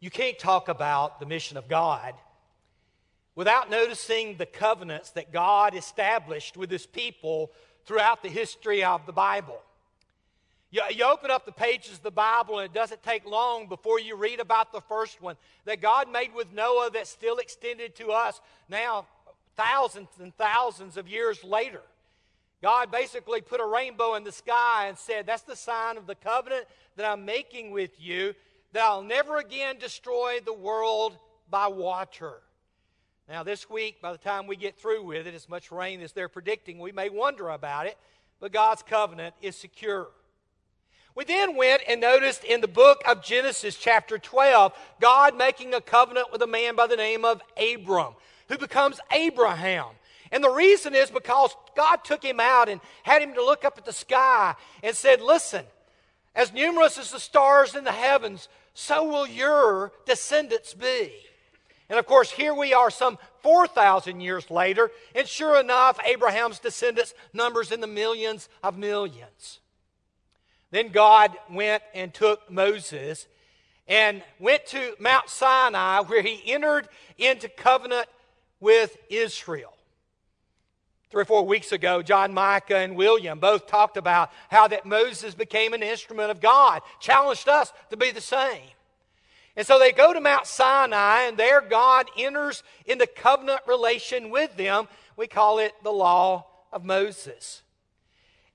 You can't talk about the mission of God without noticing the covenants that God established with his people throughout the history of the Bible. You, you, open up the pages of the Bible, and it doesn't take long before you read about the first one that God made with Noah that still extended to us now, thousands and thousands of years later. God basically put a rainbow in the sky and said, That's the sign of the covenant that I'm making with you, that I'll never again destroy the world by water. Now, this week, by the time we get through with it, as much rain as they're predicting, we may wonder about it, but God's covenant is secure. We then went and noticed in the book of Genesis, chapter 12, God making a covenant with a man by the name of Abram, who becomes Abraham. And the reason is because God took him out and had him to look up at the sky and said, Listen, as numerous as the stars in the heavens, so will your descendants be. And of course, here we are some 4,000 years later, and sure enough, Abraham's descendants numbers in the millions of millions. Then God went and took Moses and went to Mount Sinai where he entered into covenant with Israel. Three or four weeks ago, John Micah and William both talked about how that Moses became an instrument of God, challenged us to be the same. And so they go to Mount Sinai, and there God enters into covenant relation with them. We call it the law of Moses.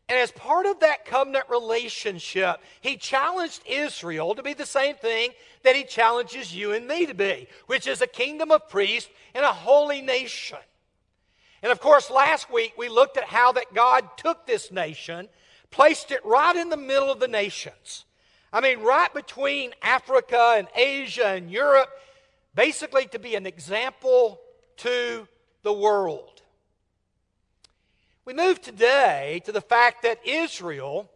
And as part of that covenant relationship, he challenged Israel to be the same thing that he challenges you and me to be, which is a kingdom of priests and a holy nation. And of course, last week we looked at how that God took this nation, placed it right in the middle of the nations. I mean, right between Africa and Asia and Europe, basically to be an example to the world. We move today to the fact that Israel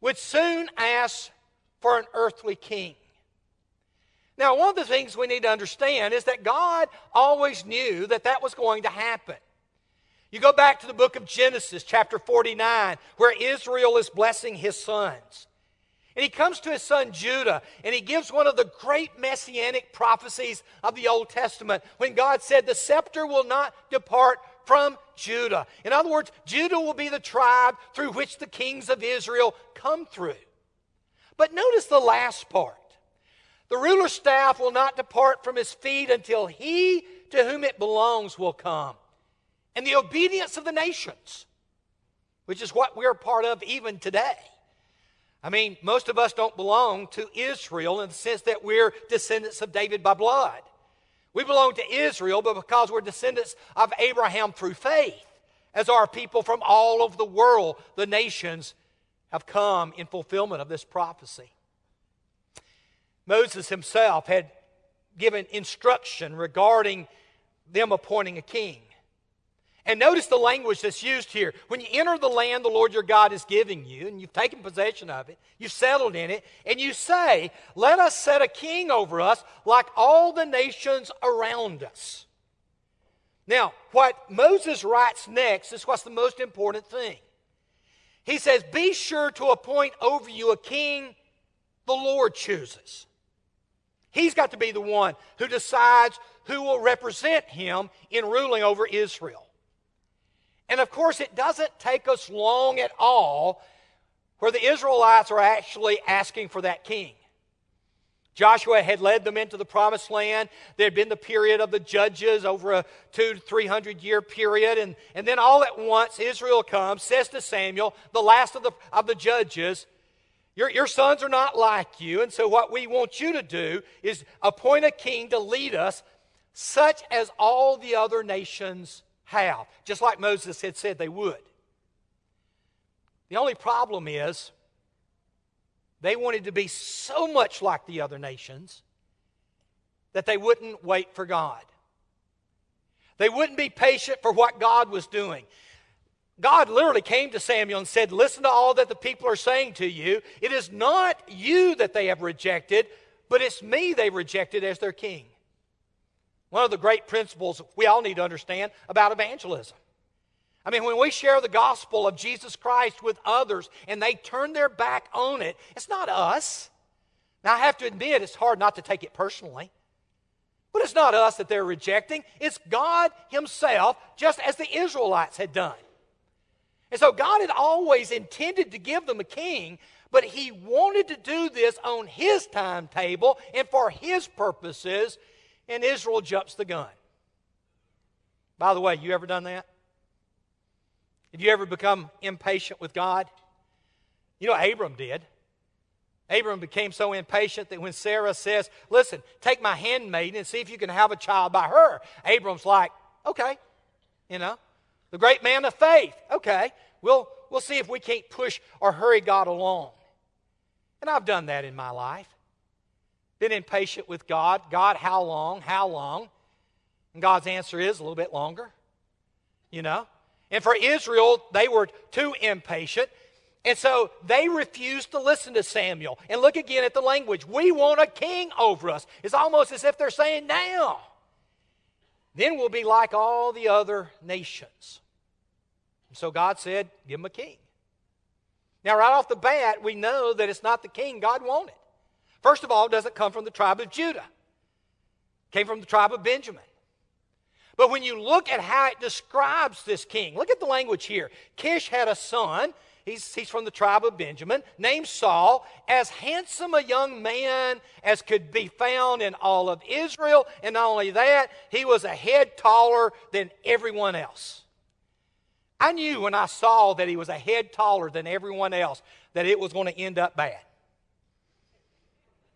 would soon ask for an earthly king. Now, one of the things we need to understand is that God always knew that that was going to happen. You go back to the book of Genesis, chapter 49, where Israel is blessing his sons. And he comes to his son Judah, and he gives one of the great messianic prophecies of the Old Testament when God said, The scepter will not depart from Judah. In other words, Judah will be the tribe through which the kings of Israel come through. But notice the last part. The ruler's staff will not depart from his feet until he to whom it belongs will come and the obedience of the nations, which is what we're part of even today. I mean, most of us don't belong to Israel in the sense that we're descendants of David by blood. We belong to Israel, but because we're descendants of Abraham through faith, as our people from all over the world, the nations have come in fulfillment of this prophecy. Moses himself had given instruction regarding them appointing a king. And notice the language that's used here. When you enter the land the Lord your God is giving you, and you've taken possession of it, you've settled in it, and you say, Let us set a king over us like all the nations around us. Now, what Moses writes next is what's the most important thing. He says, Be sure to appoint over you a king the Lord chooses. He's got to be the one who decides who will represent him in ruling over Israel. And of course, it doesn't take us long at all where the Israelites are actually asking for that king. Joshua had led them into the promised land. There had been the period of the judges over a two to three hundred year period. And, and then all at once, Israel comes, says to Samuel, the last of the, of the judges, your, your sons are not like you. And so, what we want you to do is appoint a king to lead us, such as all the other nations have, just like Moses had said they would. The only problem is they wanted to be so much like the other nations that they wouldn't wait for God. They wouldn't be patient for what God was doing. God literally came to Samuel and said, Listen to all that the people are saying to you. It is not you that they have rejected, but it's me they've rejected as their king. One of the great principles we all need to understand about evangelism. I mean, when we share the gospel of Jesus Christ with others and they turn their back on it, it's not us. Now, I have to admit, it's hard not to take it personally. But it's not us that they're rejecting, it's God Himself, just as the Israelites had done. And so God had always intended to give them a king, but He wanted to do this on His timetable and for His purposes, and Israel jumps the gun. By the way, you ever done that? Have you ever become impatient with God? You know, Abram did. Abram became so impatient that when Sarah says, Listen, take my handmaiden and see if you can have a child by her, Abram's like, Okay, you know, the great man of faith. Okay, we'll, we'll see if we can't push or hurry God along. And I've done that in my life. Been impatient with God. God, how long? How long? And God's answer is a little bit longer, you know. And for Israel, they were too impatient. And so they refused to listen to Samuel. And look again at the language. We want a king over us. It's almost as if they're saying, now. Then we'll be like all the other nations. And so God said, give them a king. Now, right off the bat, we know that it's not the king God wanted. First of all, it doesn't come from the tribe of Judah. It came from the tribe of Benjamin. But when you look at how it describes this king, look at the language here. Kish had a son He's, he's from the tribe of Benjamin, named Saul, as handsome a young man as could be found in all of Israel. And not only that, he was a head taller than everyone else. I knew when I saw that he was a head taller than everyone else that it was going to end up bad.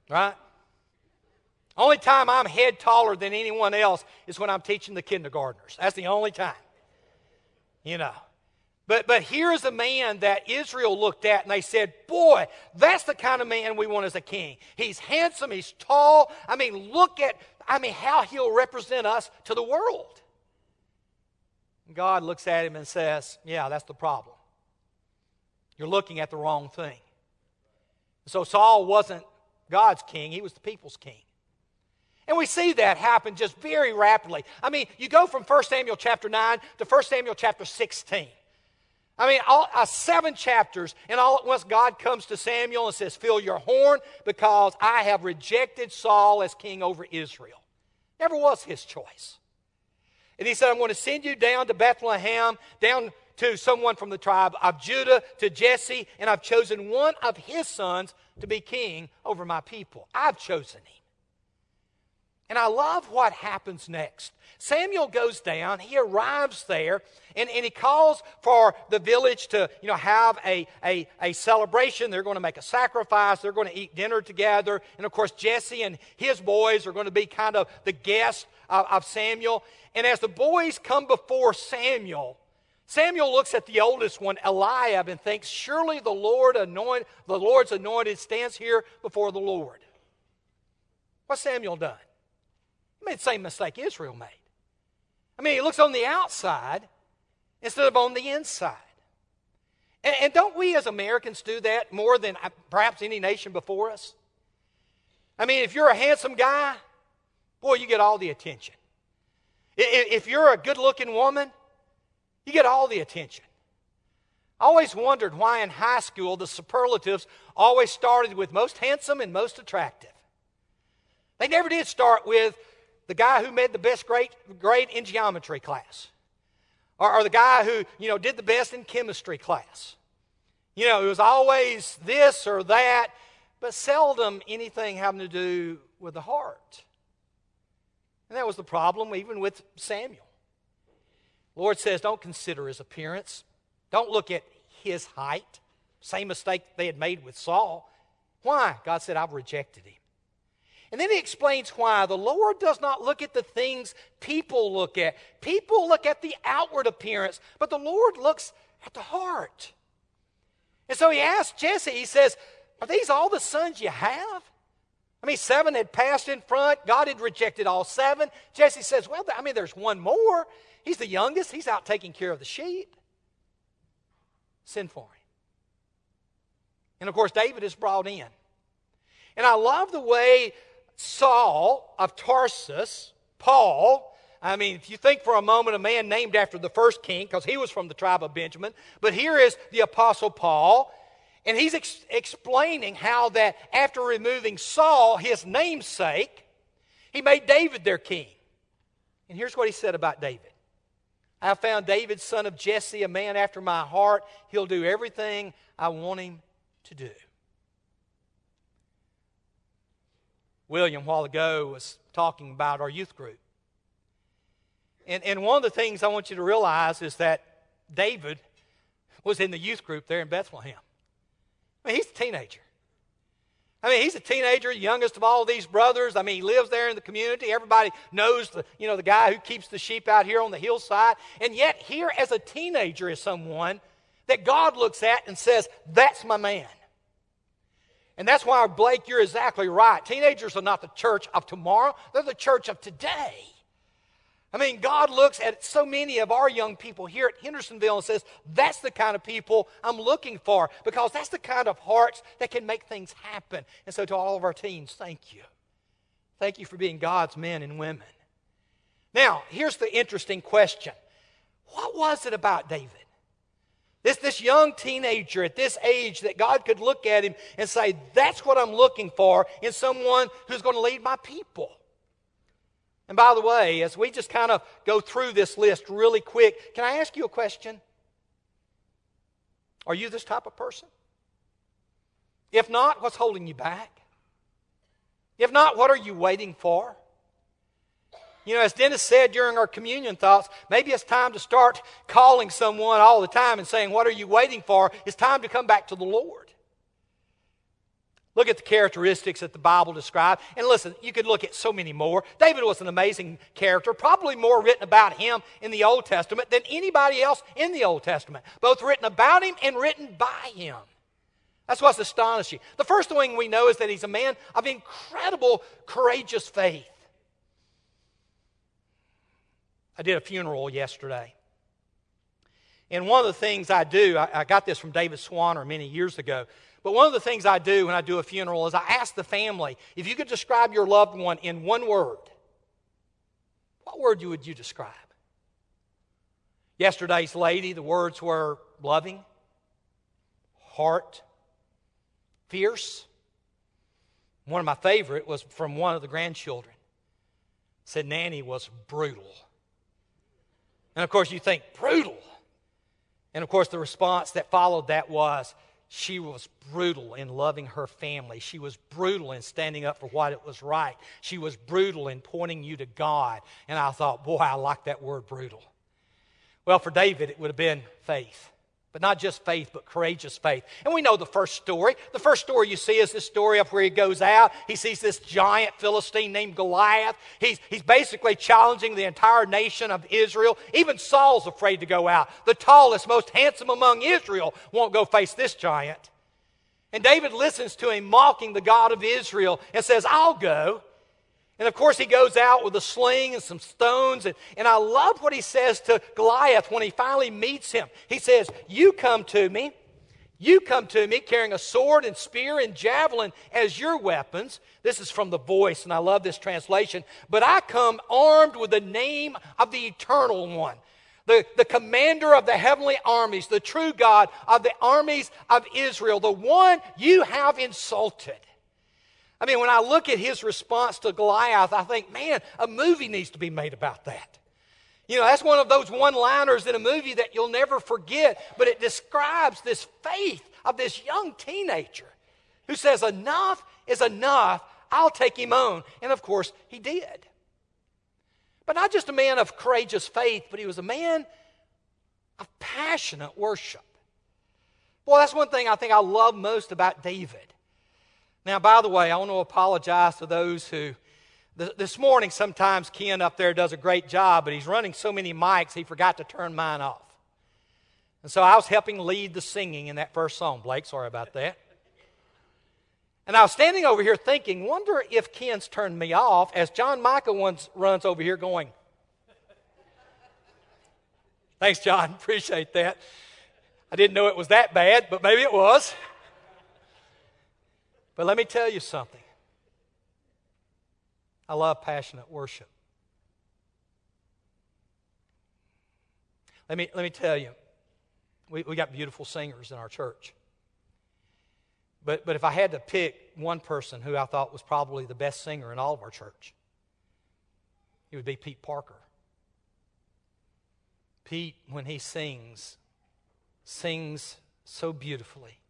Right? Only time I'm head taller than anyone else is when I'm teaching the kindergartners. That's the only time. You know. But, but here's a man that Israel looked at and they said, Boy, that's the kind of man we want as a king. He's handsome, he's tall. I mean, look at, I mean, how he'll represent us to the world. God looks at him and says, Yeah, that's the problem. You're looking at the wrong thing. So Saul wasn't God's king, he was the people's king. And we see that happen just very rapidly. I mean, you go from 1 Samuel chapter 9 to 1 Samuel chapter 16. I mean, all, uh, seven chapters, and all at once God comes to Samuel and says, Fill your horn because I have rejected Saul as king over Israel. Never was his choice. And he said, I'm going to send you down to Bethlehem, down to someone from the tribe of Judah, to Jesse, and I've chosen one of his sons to be king over my people. I've chosen him. And I love what happens next. Samuel goes down, he arrives there, and, and he calls for the village to you know, have a, a, a celebration. They're going to make a sacrifice, they're going to eat dinner together. And of course, Jesse and his boys are going to be kind of the guests of, of Samuel. And as the boys come before Samuel, Samuel looks at the oldest one, Eliab, and thinks, Surely the Lord anoint, the Lord's anointed stands here before the Lord. What's Samuel done? He made the same mistake Israel made. I mean, he looks on the outside instead of on the inside. And, and don't we as Americans do that more than uh, perhaps any nation before us? I mean, if you're a handsome guy, boy, you get all the attention. If you're a good looking woman, you get all the attention. I always wondered why in high school the superlatives always started with most handsome and most attractive. They never did start with the guy who made the best grade, grade in geometry class, or, or the guy who you know did the best in chemistry class. You know, it was always this or that, but seldom anything having to do with the heart. And that was the problem even with Samuel. Lord says, don't consider his appearance. Don't look at his height. Same mistake they had made with Saul. Why? God said, I've rejected him. And then he explains why. The Lord does not look at the things people look at. People look at the outward appearance, but the Lord looks at the heart. And so he asks Jesse, he says, Are these all the sons you have? I mean, seven had passed in front. God had rejected all seven. Jesse says, Well, I mean, there's one more. He's the youngest. He's out taking care of the sheep. Send for him. And of course, David is brought in. And I love the way Saul of Tarsus, Paul, I mean, if you think for a moment, a man named after the first king, because he was from the tribe of Benjamin, but here is the Apostle Paul. And he's ex- explaining how that after removing Saul, his namesake, he made David their king. And here's what he said about David I found David, son of Jesse, a man after my heart. He'll do everything I want him to do. William, a while ago, was talking about our youth group. And, and one of the things I want you to realize is that David was in the youth group there in Bethlehem. I mean, he's a teenager. I mean, he's a teenager, youngest of all these brothers. I mean, he lives there in the community. Everybody knows the, you know, the guy who keeps the sheep out here on the hillside. And yet, here as a teenager is someone that God looks at and says, That's my man. And that's why, Blake, you're exactly right. Teenagers are not the church of tomorrow, they're the church of today. I mean, God looks at so many of our young people here at Hendersonville and says, that's the kind of people I'm looking for because that's the kind of hearts that can make things happen. And so, to all of our teens, thank you. Thank you for being God's men and women. Now, here's the interesting question What was it about David? This, this young teenager at this age that God could look at him and say, That's what I'm looking for in someone who's going to lead my people. And by the way, as we just kind of go through this list really quick, can I ask you a question? Are you this type of person? If not, what's holding you back? If not, what are you waiting for? You know, as Dennis said during our communion thoughts, maybe it's time to start calling someone all the time and saying, What are you waiting for? It's time to come back to the Lord. Look at the characteristics that the Bible describes. And listen, you could look at so many more. David was an amazing character, probably more written about him in the Old Testament than anybody else in the Old Testament, both written about him and written by him. That's what's astonishing. The first thing we know is that he's a man of incredible, courageous faith. I did a funeral yesterday. And one of the things I do, I, I got this from David Swanner many years ago. But one of the things I do when I do a funeral is I ask the family if you could describe your loved one in one word, what word would you describe? Yesterday's lady, the words were loving, heart, fierce. One of my favorite was from one of the grandchildren. Said Nanny was brutal. And of course, you think, brutal. And of course, the response that followed that was, she was brutal in loving her family. She was brutal in standing up for what it was right. She was brutal in pointing you to God. And I thought, boy, I like that word brutal. Well, for David, it would have been faith. But not just faith, but courageous faith. And we know the first story. The first story you see is this story of where he goes out. He sees this giant Philistine named Goliath. He's, he's basically challenging the entire nation of Israel. Even Saul's afraid to go out. The tallest, most handsome among Israel won't go face this giant. And David listens to him mocking the God of Israel and says, I'll go. And of course, he goes out with a sling and some stones. And, and I love what he says to Goliath when he finally meets him. He says, You come to me. You come to me carrying a sword and spear and javelin as your weapons. This is from the voice, and I love this translation. But I come armed with the name of the eternal one, the, the commander of the heavenly armies, the true God of the armies of Israel, the one you have insulted. I mean, when I look at his response to Goliath, I think, man, a movie needs to be made about that. You know, that's one of those one liners in a movie that you'll never forget, but it describes this faith of this young teenager who says, Enough is enough. I'll take him on. And of course, he did. But not just a man of courageous faith, but he was a man of passionate worship. Boy, that's one thing I think I love most about David. Now, by the way, I want to apologize to those who, this morning, sometimes Ken up there does a great job, but he's running so many mics, he forgot to turn mine off. And so I was helping lead the singing in that first song. Blake, sorry about that. And I was standing over here thinking, wonder if Ken's turned me off as John Michael once runs over here going, Thanks, John. Appreciate that. I didn't know it was that bad, but maybe it was. But let me tell you something. I love passionate worship. Let me, let me tell you, we, we got beautiful singers in our church. But, but if I had to pick one person who I thought was probably the best singer in all of our church, it would be Pete Parker. Pete, when he sings, sings so beautifully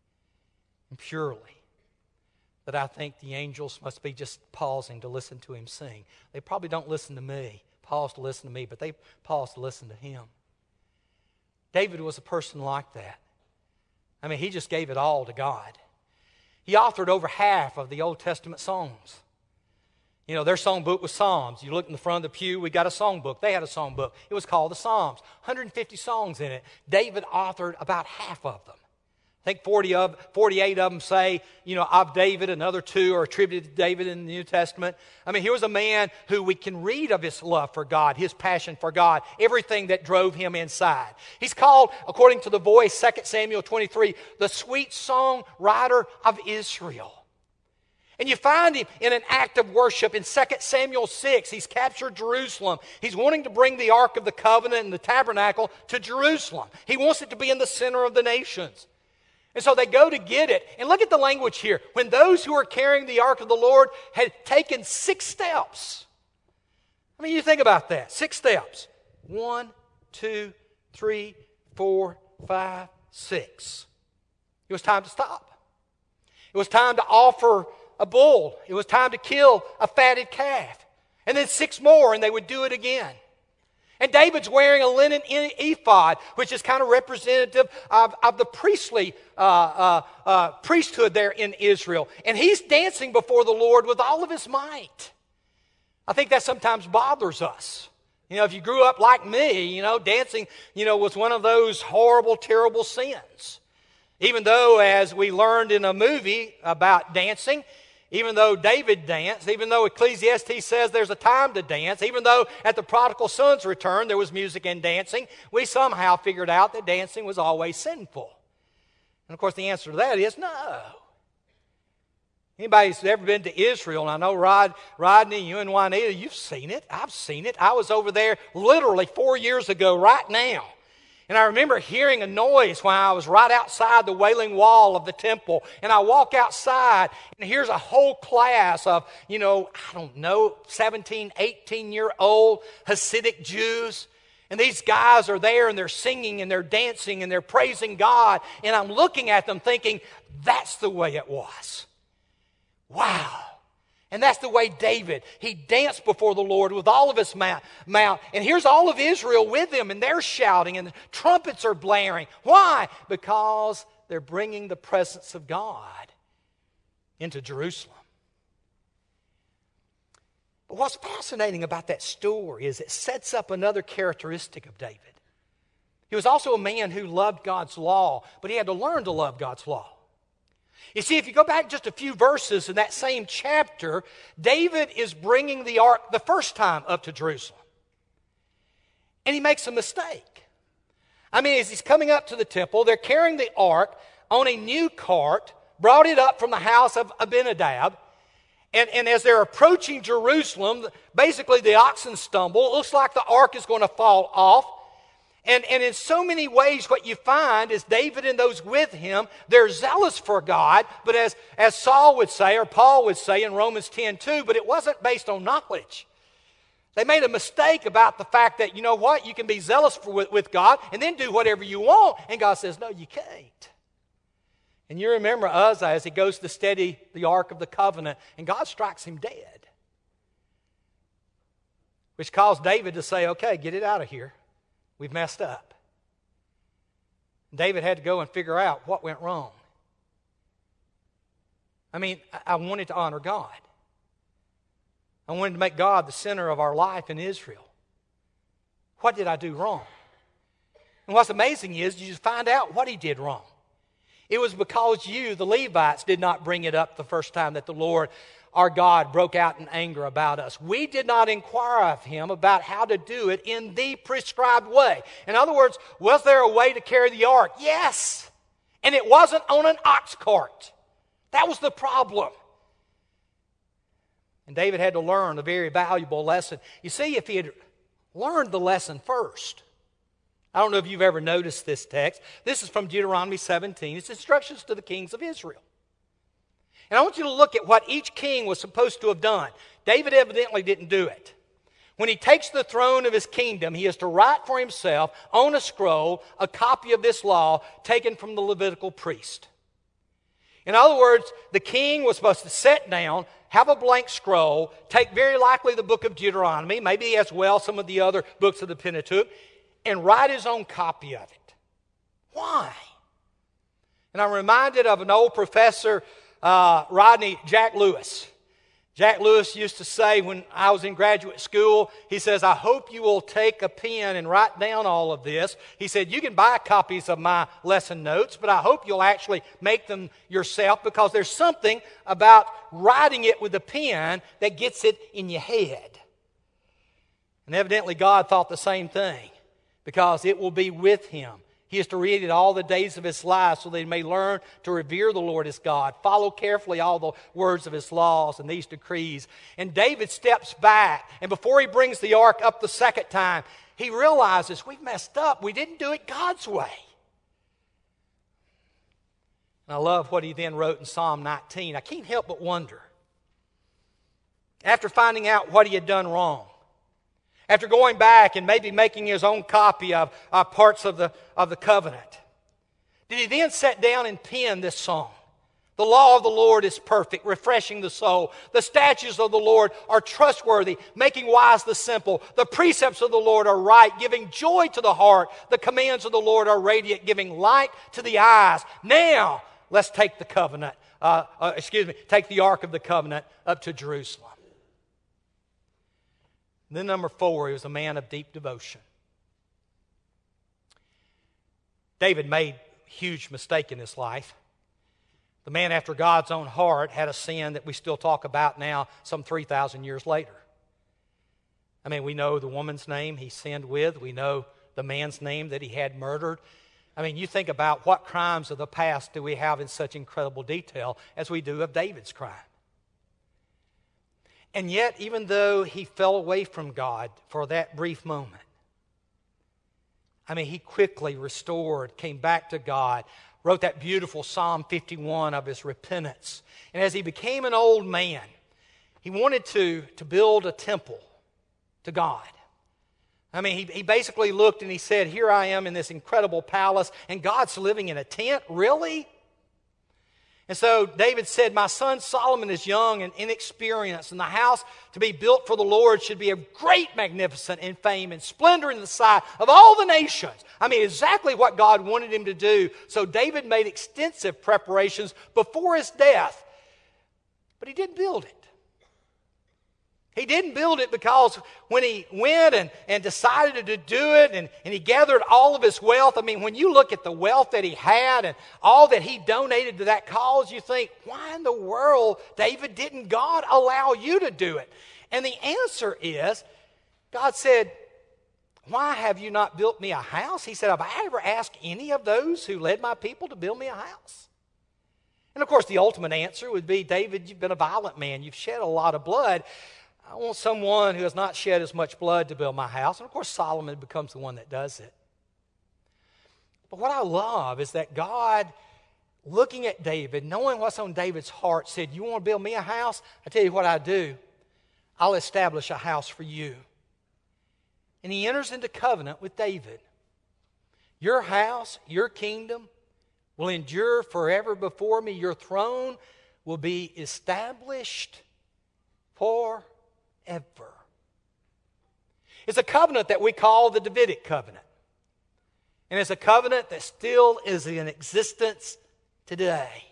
and purely that I think the angels must be just pausing to listen to him sing. They probably don't listen to me, pause to listen to me, but they pause to listen to him. David was a person like that. I mean, he just gave it all to God. He authored over half of the Old Testament songs. You know, their songbook was Psalms. You look in the front of the pew, we got a songbook. They had a songbook. It was called the Psalms. 150 songs in it. David authored about half of them. I think 40 of, 48 of them say, you know, of David. Another two are attributed to David in the New Testament. I mean, he was a man who we can read of his love for God, his passion for God, everything that drove him inside. He's called, according to the voice, 2 Samuel 23, the sweet song writer of Israel. And you find him in an act of worship in 2 Samuel 6. He's captured Jerusalem. He's wanting to bring the Ark of the Covenant and the tabernacle to Jerusalem. He wants it to be in the center of the nations. And so they go to get it. And look at the language here. When those who are carrying the ark of the Lord had taken six steps. I mean, you think about that. Six steps. One, two, three, four, five, six. It was time to stop. It was time to offer a bull. It was time to kill a fatted calf. And then six more, and they would do it again. And David's wearing a linen ephod, which is kind of representative of, of the priestly uh, uh, uh, priesthood there in Israel. And he's dancing before the Lord with all of his might. I think that sometimes bothers us. You know, if you grew up like me, you know, dancing, you know, was one of those horrible, terrible sins. Even though, as we learned in a movie about dancing, even though David danced, even though Ecclesiastes says there's a time to dance, even though at the prodigal son's return there was music and dancing, we somehow figured out that dancing was always sinful. And of course, the answer to that is no. Anybody who's ever been to Israel, and I know Rod, Rodney, you and Juanita, you've seen it. I've seen it. I was over there literally four years ago, right now. And I remember hearing a noise when I was right outside the wailing wall of the temple. And I walk outside, and here's a whole class of, you know, I don't know, 17, 18 year old Hasidic Jews. And these guys are there and they're singing and they're dancing and they're praising God. And I'm looking at them thinking, that's the way it was. Wow. And that's the way David, he danced before the Lord with all of his mouth. And here's all of Israel with him, and they're shouting, and the trumpets are blaring. Why? Because they're bringing the presence of God into Jerusalem. But what's fascinating about that story is it sets up another characteristic of David. He was also a man who loved God's law, but he had to learn to love God's law. You see, if you go back just a few verses in that same chapter, David is bringing the ark the first time up to Jerusalem. And he makes a mistake. I mean, as he's coming up to the temple, they're carrying the ark on a new cart, brought it up from the house of Abinadab. And, and as they're approaching Jerusalem, basically the oxen stumble. It looks like the ark is going to fall off. And, and in so many ways, what you find is David and those with him, they're zealous for God, but as, as Saul would say, or Paul would say in Romans 10 2, but it wasn't based on knowledge. They made a mistake about the fact that, you know what, you can be zealous for, with, with God and then do whatever you want. And God says, no, you can't. And you remember Uzzah as he goes to steady the Ark of the Covenant, and God strikes him dead. Which caused David to say, okay, get it out of here. We've messed up. David had to go and figure out what went wrong. I mean, I wanted to honor God. I wanted to make God the center of our life in Israel. What did I do wrong? And what's amazing is you just find out what he did wrong. It was because you, the Levites, did not bring it up the first time that the Lord our God broke out in anger about us. We did not inquire of him about how to do it in the prescribed way. In other words, was there a way to carry the ark? Yes. And it wasn't on an ox cart. That was the problem. And David had to learn a very valuable lesson. You see, if he had learned the lesson first, I don't know if you've ever noticed this text. This is from Deuteronomy 17. It's instructions to the kings of Israel. And I want you to look at what each king was supposed to have done. David evidently didn't do it. When he takes the throne of his kingdom, he is to write for himself on a scroll a copy of this law taken from the Levitical priest. In other words, the king was supposed to sit down, have a blank scroll, take very likely the book of Deuteronomy, maybe as well some of the other books of the Pentateuch, and write his own copy of it. Why? And I'm reminded of an old professor, uh, Rodney Jack Lewis. Jack Lewis used to say when I was in graduate school, he says, I hope you will take a pen and write down all of this. He said, You can buy copies of my lesson notes, but I hope you'll actually make them yourself because there's something about writing it with a pen that gets it in your head. And evidently, God thought the same thing because it will be with him. He is to read it all the days of his life so that he may learn to revere the Lord as God, follow carefully all the words of his laws and these decrees. And David steps back, and before he brings the ark up the second time, he realizes we've messed up. We didn't do it God's way. And I love what he then wrote in Psalm 19. I can't help but wonder. After finding out what he had done wrong, after going back and maybe making his own copy of uh, parts of the, of the covenant, did he then sit down and pen this song? The law of the Lord is perfect, refreshing the soul. The statutes of the Lord are trustworthy, making wise the simple. The precepts of the Lord are right, giving joy to the heart. The commands of the Lord are radiant, giving light to the eyes. Now, let's take the covenant, uh, uh, excuse me, take the ark of the covenant up to Jerusalem. And then, number four, he was a man of deep devotion. David made a huge mistake in his life. The man after God's own heart had a sin that we still talk about now, some 3,000 years later. I mean, we know the woman's name he sinned with, we know the man's name that he had murdered. I mean, you think about what crimes of the past do we have in such incredible detail as we do of David's crime. And yet, even though he fell away from God for that brief moment, I mean, he quickly restored, came back to God, wrote that beautiful Psalm 51 of his repentance. And as he became an old man, he wanted to, to build a temple to God. I mean, he, he basically looked and he said, Here I am in this incredible palace, and God's living in a tent? Really? And so David said, My son Solomon is young and inexperienced, and the house to be built for the Lord should be of great magnificence and fame and splendor in the sight of all the nations. I mean, exactly what God wanted him to do. So David made extensive preparations before his death, but he didn't build it. He didn't build it because when he went and, and decided to do it and, and he gathered all of his wealth, I mean, when you look at the wealth that he had and all that he donated to that cause, you think, why in the world, David, didn't God allow you to do it? And the answer is, God said, Why have you not built me a house? He said, Have I ever asked any of those who led my people to build me a house? And of course, the ultimate answer would be David, you've been a violent man. You've shed a lot of blood. I want someone who has not shed as much blood to build my house. And of course, Solomon becomes the one that does it. But what I love is that God, looking at David, knowing what's on David's heart, said, You want to build me a house? I tell you what I do. I'll establish a house for you. And he enters into covenant with David. Your house, your kingdom will endure forever before me. Your throne will be established for forever. It's a covenant that we call the Davidic covenant. And it's a covenant that still is in existence today.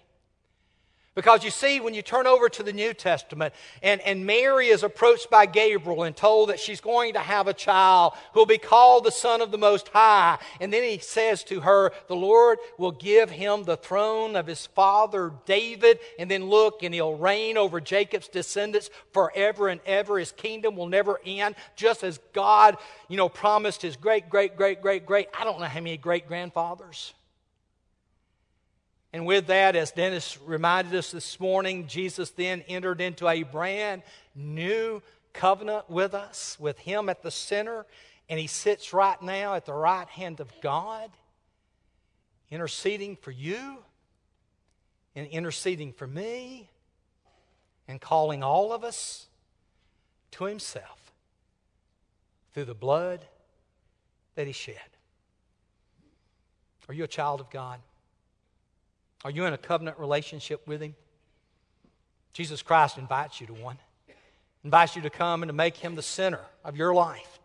Because you see, when you turn over to the New Testament, and, and Mary is approached by Gabriel and told that she's going to have a child who will be called the Son of the Most High. And then he says to her, The Lord will give him the throne of his father David. And then look, and he'll reign over Jacob's descendants forever and ever. His kingdom will never end, just as God, you know, promised his great, great, great, great, great, I don't know how many great grandfathers. And with that, as Dennis reminded us this morning, Jesus then entered into a brand new covenant with us, with Him at the center. And He sits right now at the right hand of God, interceding for you and interceding for me and calling all of us to Himself through the blood that He shed. Are you a child of God? Are you in a covenant relationship with Him? Jesus Christ invites you to one, invites you to come and to make Him the center of your life.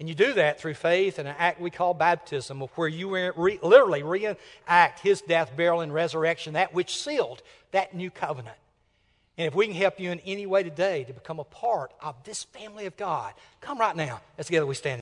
And you do that through faith and an act we call baptism, where you re- literally reenact His death, burial, and resurrection, that which sealed that new covenant. And if we can help you in any way today to become a part of this family of God, come right now. Let's together we stand.